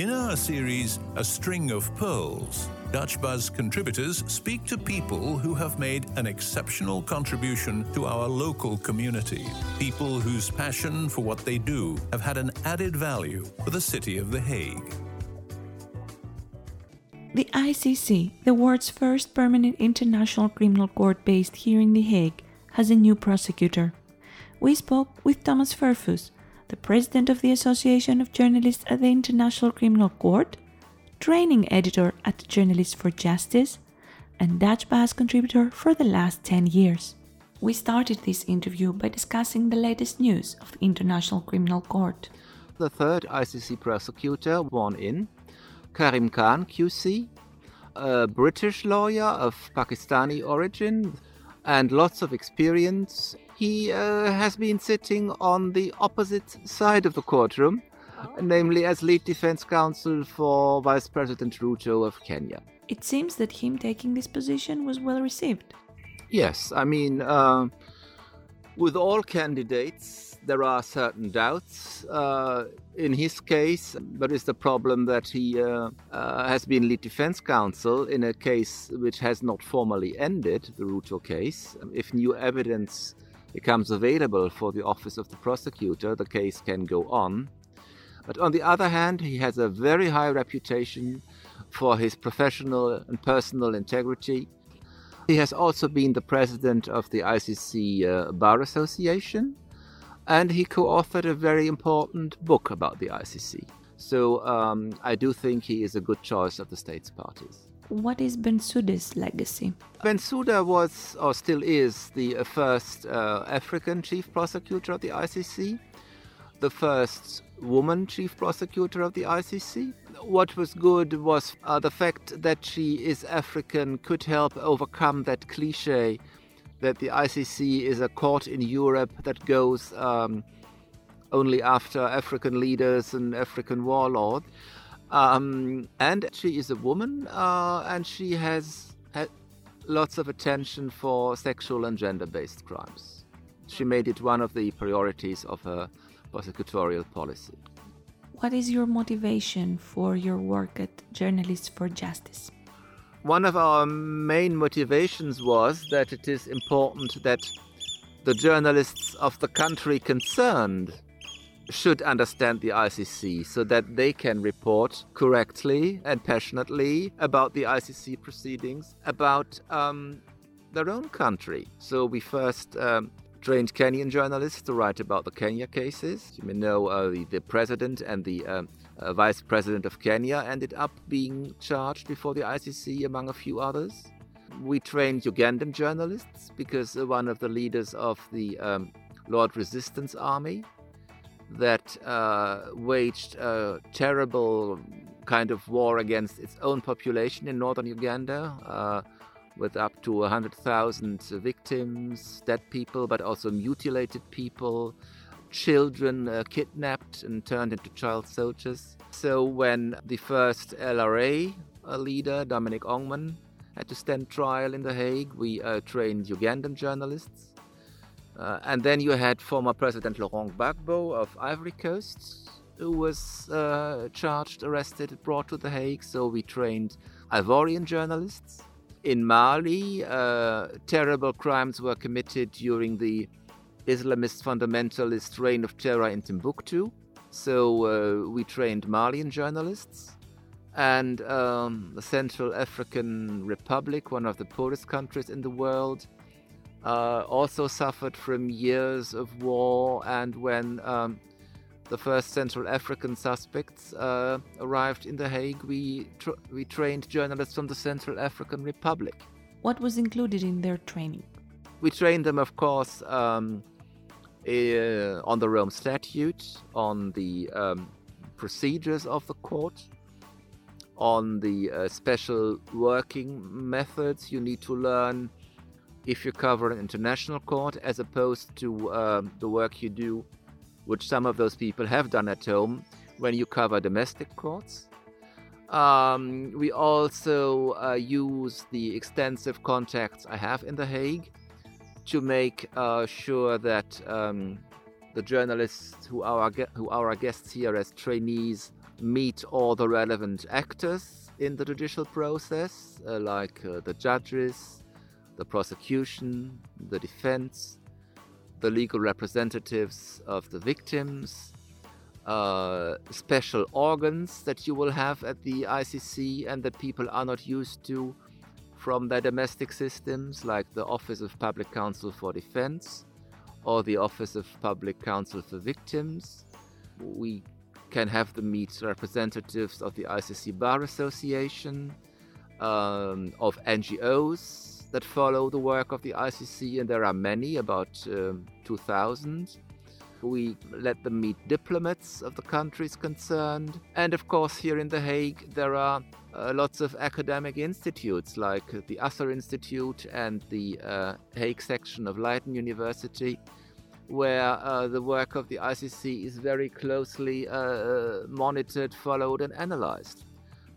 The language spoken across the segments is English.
In our series, A String of Pearls, Dutch Buzz contributors speak to people who have made an exceptional contribution to our local community. People whose passion for what they do have had an added value for the city of The Hague. The ICC, the world's first permanent international criminal court based here in The Hague, has a new prosecutor. We spoke with Thomas Verfuss, the president of the Association of Journalists at the International Criminal Court, training editor at Journalists for Justice, and Dutch Buzz contributor for the last 10 years. We started this interview by discussing the latest news of the International Criminal Court. The third ICC prosecutor won in Karim Khan, QC, a British lawyer of Pakistani origin and lots of experience. He uh, has been sitting on the opposite side of the courtroom, namely as lead defense counsel for Vice President Ruto of Kenya. It seems that him taking this position was well received. Yes, I mean, uh, with all candidates, there are certain doubts. Uh, in his case, there is the problem that he uh, uh, has been lead defense counsel in a case which has not formally ended, the Ruto case. If new evidence becomes available for the office of the prosecutor, the case can go on. But on the other hand, he has a very high reputation for his professional and personal integrity. He has also been the president of the ICC uh, Bar Association, and he co authored a very important book about the ICC. So um, I do think he is a good choice of the states parties. What is Bensouda's legacy? Bensouda was, or still is, the uh, first uh, African chief prosecutor of the ICC, the first woman chief prosecutor of the ICC. What was good was uh, the fact that she is African could help overcome that cliche that the ICC is a court in Europe that goes um, only after African leaders and African warlords. Um, and she is a woman, uh, and she has had lots of attention for sexual and gender based crimes. She made it one of the priorities of her prosecutorial policy. What is your motivation for your work at Journalists for Justice? One of our main motivations was that it is important that the journalists of the country concerned should understand the ICC so that they can report correctly and passionately about the ICC proceedings, about um, their own country. So we first um, trained Kenyan journalists to write about the Kenya cases. You may know uh, the, the, president and the um, uh, vice president of Kenya ended up being charged before the ICC, among a few others. We trained Ugandan journalists because uh, one of the leaders of the um, Lord Resistance Army that uh, waged a terrible kind of war against its own population in northern Uganda, uh, with up to 100,000 victims, dead people, but also mutilated people, children uh, kidnapped and turned into child soldiers. So when the first LRA uh, leader, Dominic Ongwen, had to stand trial in The Hague, we uh, trained Ugandan journalists. Uh, and then you had former President Laurent Gbagbo of Ivory Coast, who was uh, charged, arrested, brought to The Hague. So we trained Ivorian journalists. In Mali, uh, terrible crimes were committed during the Islamist fundamentalist reign of terror in Timbuktu. So uh, we trained Malian journalists. And um, the Central African Republic, one of the poorest countries in the world, uh, also suffered from years of war. And when um, the first Central African suspects uh, arrived in The Hague, we, tr- we trained journalists from the Central African Republic. What was included in their training? We trained them, of course, um, uh, on the Rome Statute, on the um, procedures of the court, on the uh, special working methods you need to learn if you cover an international court, as opposed to uh, the work you do, which some of those people have done at home, when you cover domestic courts. Um, we also uh, use the extensive contacts I have in The Hague to make uh, sure that um, the journalists who are who are our guests here as trainees meet all the relevant actors in the judicial process, uh, like uh, the judges, the prosecution, the defense, the legal representatives of the victims, uh, special organs that you will have at the ICC and that people are not used to from their domestic systems, like the Office of Public Counsel for Defense or the Office of Public Counsel for Victims. We can have them meet representatives of the ICC Bar Association, um, of NGOs that follow the work of the ICC, and there are many, about um, 2,000. We let them meet diplomats of the countries concerned. And of course, here in The Hague, there are uh, lots of academic institutes like the Asser Institute and the uh, Hague section of Leiden University, where uh, the work of the ICC is very closely uh, uh, monitored, followed, and analyzed.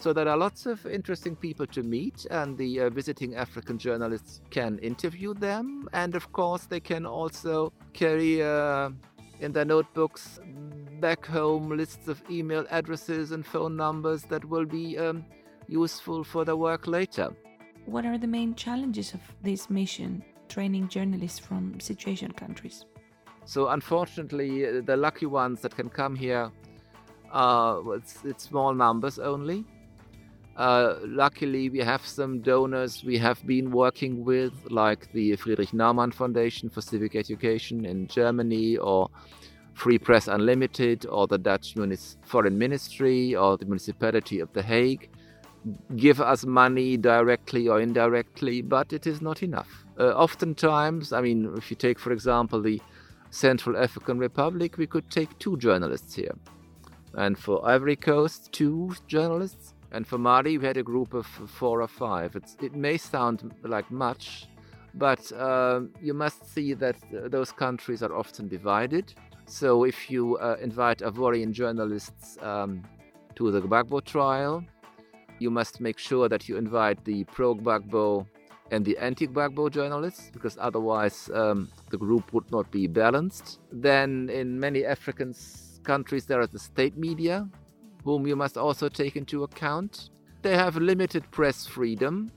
So there are lots of interesting people to meet, and the uh, visiting African journalists can interview them, and of course they can also carry in their notebooks back home lists of email addresses and phone numbers that will be um, useful for their work later. What are the main challenges of this mission, training journalists from situation countries? So, unfortunately, the lucky ones that can come here it's small numbers only. Uh, luckily, we have some donors we have been working with, like the Friedrich Naumann Foundation for Civic Education in Germany, or Free Press Unlimited, or the Dutch Foreign Ministry, or the Municipality of The Hague. Give us money directly or indirectly, but it is not enough. Uh, oftentimes, I mean, if you take, for example, the Central African Republic, we could take two journalists here. And for Ivory Coast, two journalists and for Mali, we had a group of four or five. It's, it may sound like much, but uh, you must see that those countries are often divided. So if you uh, invite Ivorian journalists um, to the Gbagbo trial, you must make sure that you invite the pro Gbagbo and the anti Gbagbo journalists, because otherwise um, the group would not be balanced. Then in many African countries, there are the state media, whom you must also take into account. They have limited press freedom,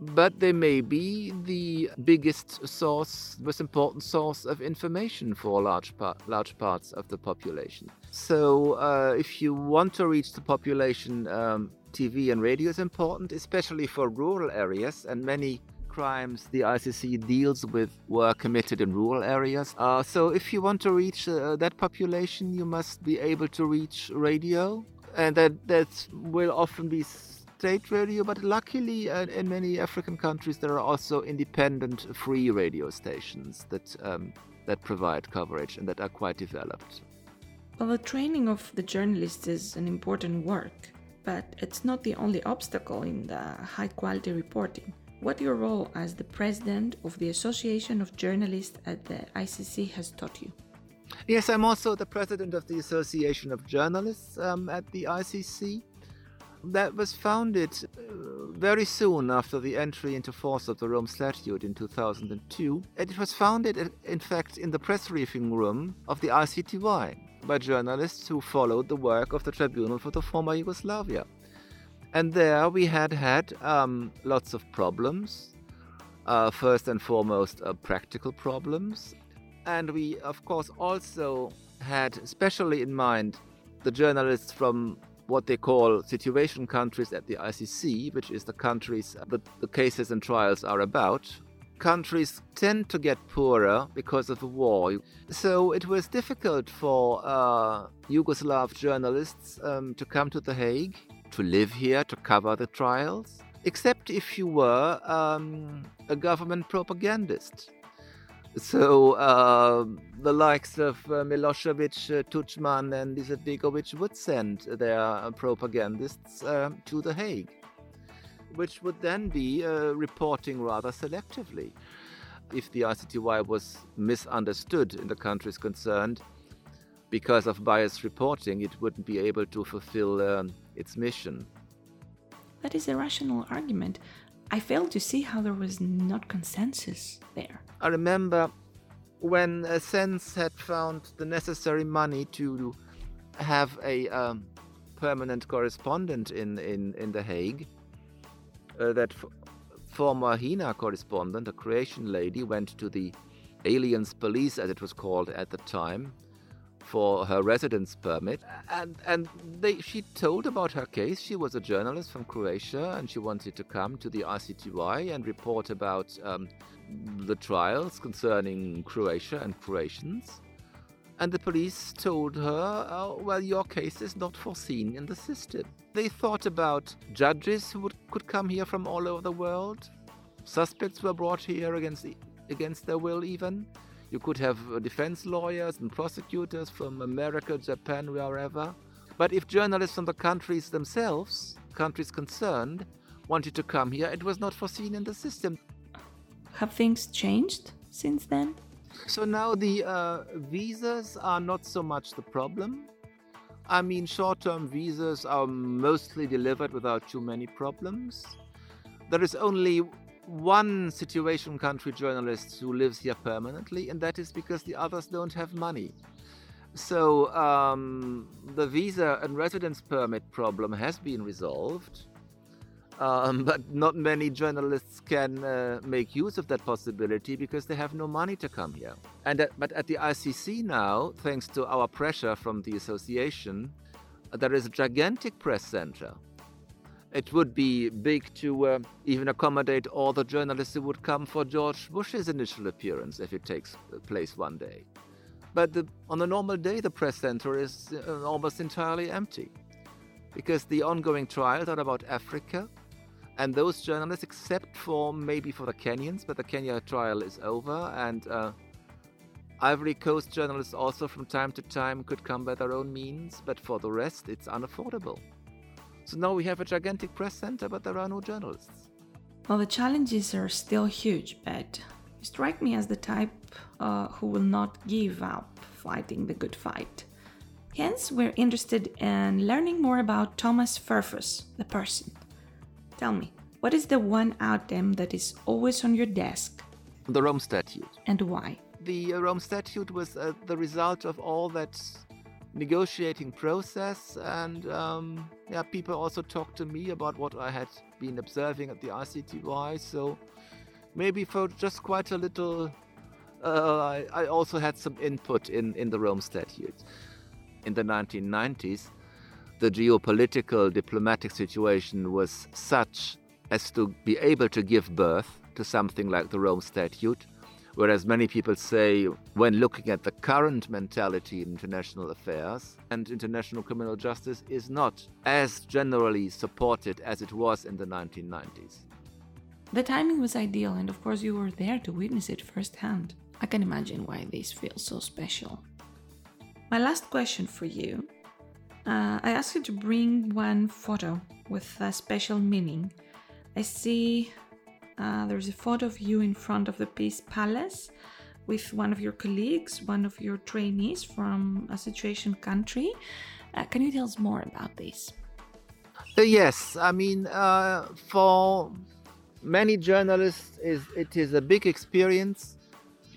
but they may be the biggest source, most important source of information for large, par- large parts of the population. So, uh, if you want to reach the population, um, TV and radio is important, especially for rural areas, and many crimes the ICC deals with were committed in rural areas. Uh, so if you want to reach uh, that population, you must be able to reach radio, and that that will often be state radio. But luckily, uh, in many African countries, there are also independent, free radio stations that um, that provide coverage and that are quite developed. Well, the training of the journalists is an important work, but it's not the only obstacle in the high quality reporting what your role as the president of the Association of Journalists at the ICC has taught you. Yes, I'm also the president of the Association of Journalists um, at the ICC. That was founded uh, very soon after the entry into force of the Rome Statute in 2002. And it was founded, in fact, in the press briefing room of the ICTY by journalists who followed the work of the Tribunal for the former Yugoslavia. And there we had had um, lots of problems. Uh, first and foremost, uh, practical problems. And we, of course, also had, especially in mind, the journalists from what they call situation countries at the ICC, which is the countries that the cases and trials are about. Countries tend to get poorer because of the war. So it was difficult for uh, Yugoslav journalists um, to come to The Hague to live here to cover the trials, except if you were um, a government propagandist. So uh, the likes of uh, Milosevic, uh, Tudjman, and Izetbegovic would send their uh, propagandists uh, to The Hague, which would then be uh, reporting rather selectively. If the ICTY was misunderstood in the countries concerned, because of biased reporting, it wouldn't be able to fulfill um, its mission. That is a rational argument. I fail to see how there was not consensus there. I remember when Sense had found the necessary money to have a um, permanent correspondent in, in, in The Hague, uh, that f- former HINA correspondent, a Croatian lady, went to the aliens police, as it was called at the time, for her residence permit. And, and they, she told about her case. She was a journalist from Croatia and she wanted to come to the ICTY and report about um, the trials concerning Croatia and Croatians. And the police told her, oh, well, your case is not foreseen in the system. They thought about judges who would, could come here from all over the world. Suspects were brought here against, against their will, even. You could have uh, defense lawyers and prosecutors from America, Japan, wherever. But if journalists from the countries themselves, countries concerned, wanted to come here, it was not foreseen in the system. Have things changed since then? So now the uh, visas are not so much the problem. I mean, short term visas are mostly delivered without too many problems. There is only one situation country journalist who lives here permanently, and that is because the others don't have money. So um, the visa and residence permit problem has been resolved. Um, but not many journalists can uh, make use of that possibility because they have no money to come here. And at, but at the ICC now, thanks to our pressure from the association, there is a gigantic press center. It would be big to uh, even accommodate all the journalists who would come for George Bush's initial appearance if it takes place one day. But the, on a normal day, the press center is uh, almost entirely empty because the ongoing trials are about Africa, and those journalists, except for maybe for the Kenyans, but the Kenya trial is over, and uh, Ivory Coast journalists also from time to time could come by their own means, but for the rest, it's unaffordable. So now we have a gigantic press center, but there are no journalists. Well, the challenges are still huge, but you strike me as the type uh, who will not give up fighting the good fight. Hence, we're interested in learning more about Thomas Verfuss, the person. Tell me, what is the one item that is always on your desk? The Rome Statute. And why? The uh, Rome Statute was uh, the result of all that negotiating process, and um, yeah, people also talked to me about what I had been observing at the ICTY. So maybe for just quite a little, uh, I, I also had some input in, in the Rome Statute. In the 1990s, the geopolitical diplomatic situation was such as to be able to give birth to something like the Rome Statute, whereas many people say, when looking at the current mentality in international affairs, and international criminal justice is not as generally supported as it was in the 1990s. The timing was ideal, and of course, you were there to witness it firsthand. I can imagine why this feels so special. My last question for you uh, I asked you to bring one photo with a special meaning. I see uh, there's a photo of you in front of the Peace Palace with one of your colleagues, one of your trainees from a situation country. Uh, can you tell us more about this? Uh, yes, I mean, uh, for many journalists, is it is a big experience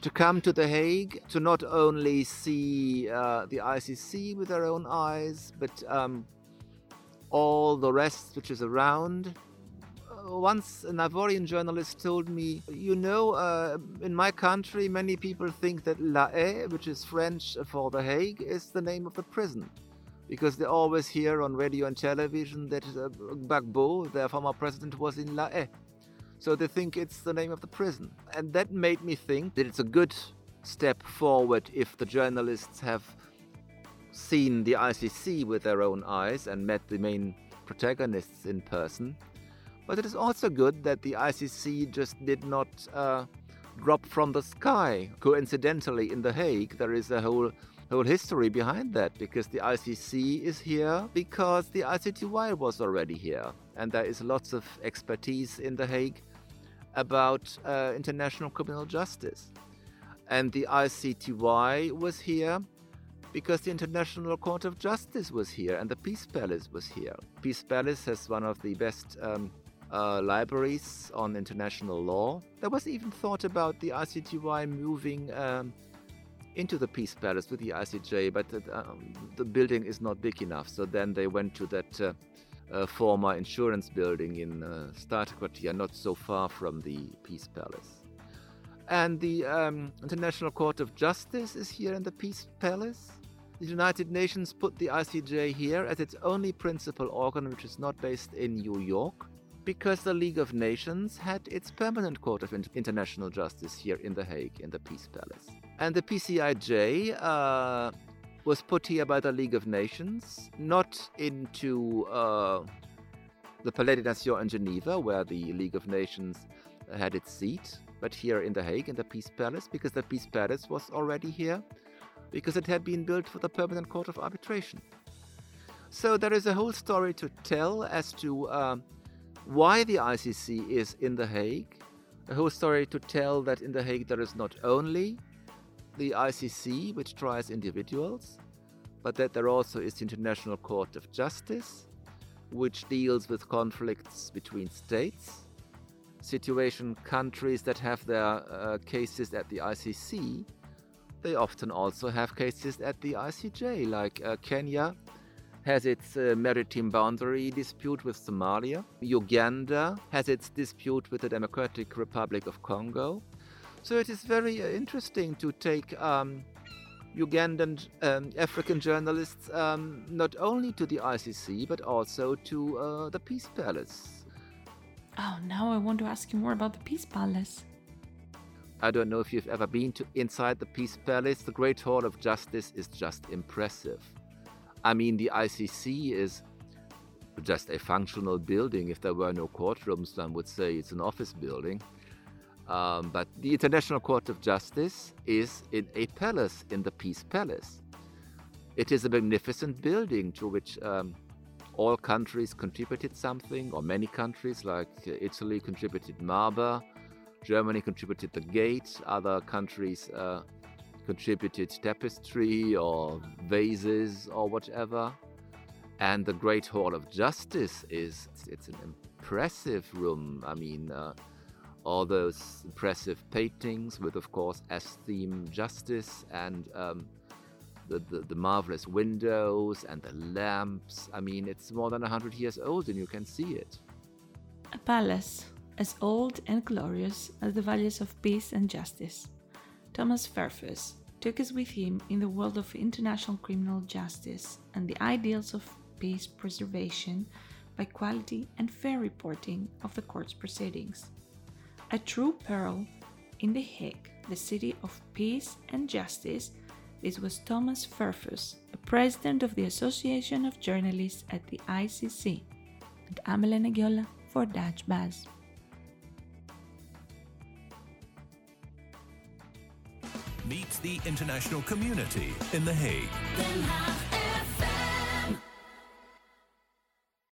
to come to The Hague to not only see uh, the ICC with their own eyes, but um, all the rest which is around. Once an Ivorian journalist told me, You know, uh, in my country, many people think that La Haye, which is French for The Hague, is the name of the prison. Because they always hear on radio and television that uh, Gbagbo, their former president, was in La Haye. So they think it's the name of the prison. And that made me think that it's a good step forward if the journalists have seen the ICC with their own eyes and met the main protagonists in person. But it is also good that the ICC just did not uh, drop from the sky. Coincidentally, in The Hague, there is a whole whole history behind that because the ICC is here because the ICTY was already here, and there is lots of expertise in The Hague about uh, international criminal justice. And the ICTY was here because the International Court of Justice was here and the Peace Palace was here. Peace Palace has one of the best um, uh, libraries on international law. There was even thought about the ICTY moving um, into the Peace Palace with the ICJ, but um, the building is not big enough. So then they went to that uh, uh, former insurance building in uh, Statenkwartier, not so far from the Peace Palace. And the um, International Court of Justice is here in the Peace Palace. The United Nations put the ICJ here as its only principal organ which is not based in New York because the League of Nations had its permanent court of international justice here in The Hague in the Peace Palace. And the PCIJ uh, was put here by the League of Nations, not into uh, the Palais des Nations in Geneva, where the League of Nations had its seat, but here in The Hague in the Peace Palace, because the Peace Palace was already here because it had been built for the Permanent Court of Arbitration. So there is a whole story to tell as to um, why the ICC is in The Hague, a whole story to tell that in The Hague there is not only the ICC, which tries individuals, but that there also is the International Court of Justice, which deals with conflicts between states, situation countries that have their uh, cases at the ICC they often also have cases at the ICJ, like uh, Kenya has its uh, maritime boundary dispute with Somalia. Uganda has its dispute with the Democratic Republic of Congo. So it is very uh, interesting to take um, Ugandan um, African journalists um, not only to the ICC but also to uh, the Peace Palace. Oh, now I want to ask you more about the Peace Palace. I don't know if you've ever been to inside the Peace Palace. The Great Hall of Justice is just impressive. I mean, the ICC is just a functional building. If there were no courtrooms, one would say it's an office building. Um, but the International Court of Justice is in a palace, in the Peace Palace. It is a magnificent building to which um, all countries contributed something, or many countries, like Italy contributed marble, Germany contributed the gate, other countries uh, contributed tapestry or vases or whatever. And the Great Hall of Justice is it's an impressive room. I mean, uh, all those impressive paintings with, of course, as theme justice and um, the, the, the, marvelous windows and the lamps. I mean, it's more than 100 years old and you can see it. A palace as old and glorious as the values of peace and justice. Thomas Verfuss took us with him in the world of international criminal justice and the ideals of peace preservation by quality and fair reporting of the court's proceedings. A true pearl in The Hague, the city of peace and justice, this was Thomas Verfuss, a president of the Association of Journalists at the ICC. And I'm Elena Giola for Dutch Buzz. The international community in The Hague.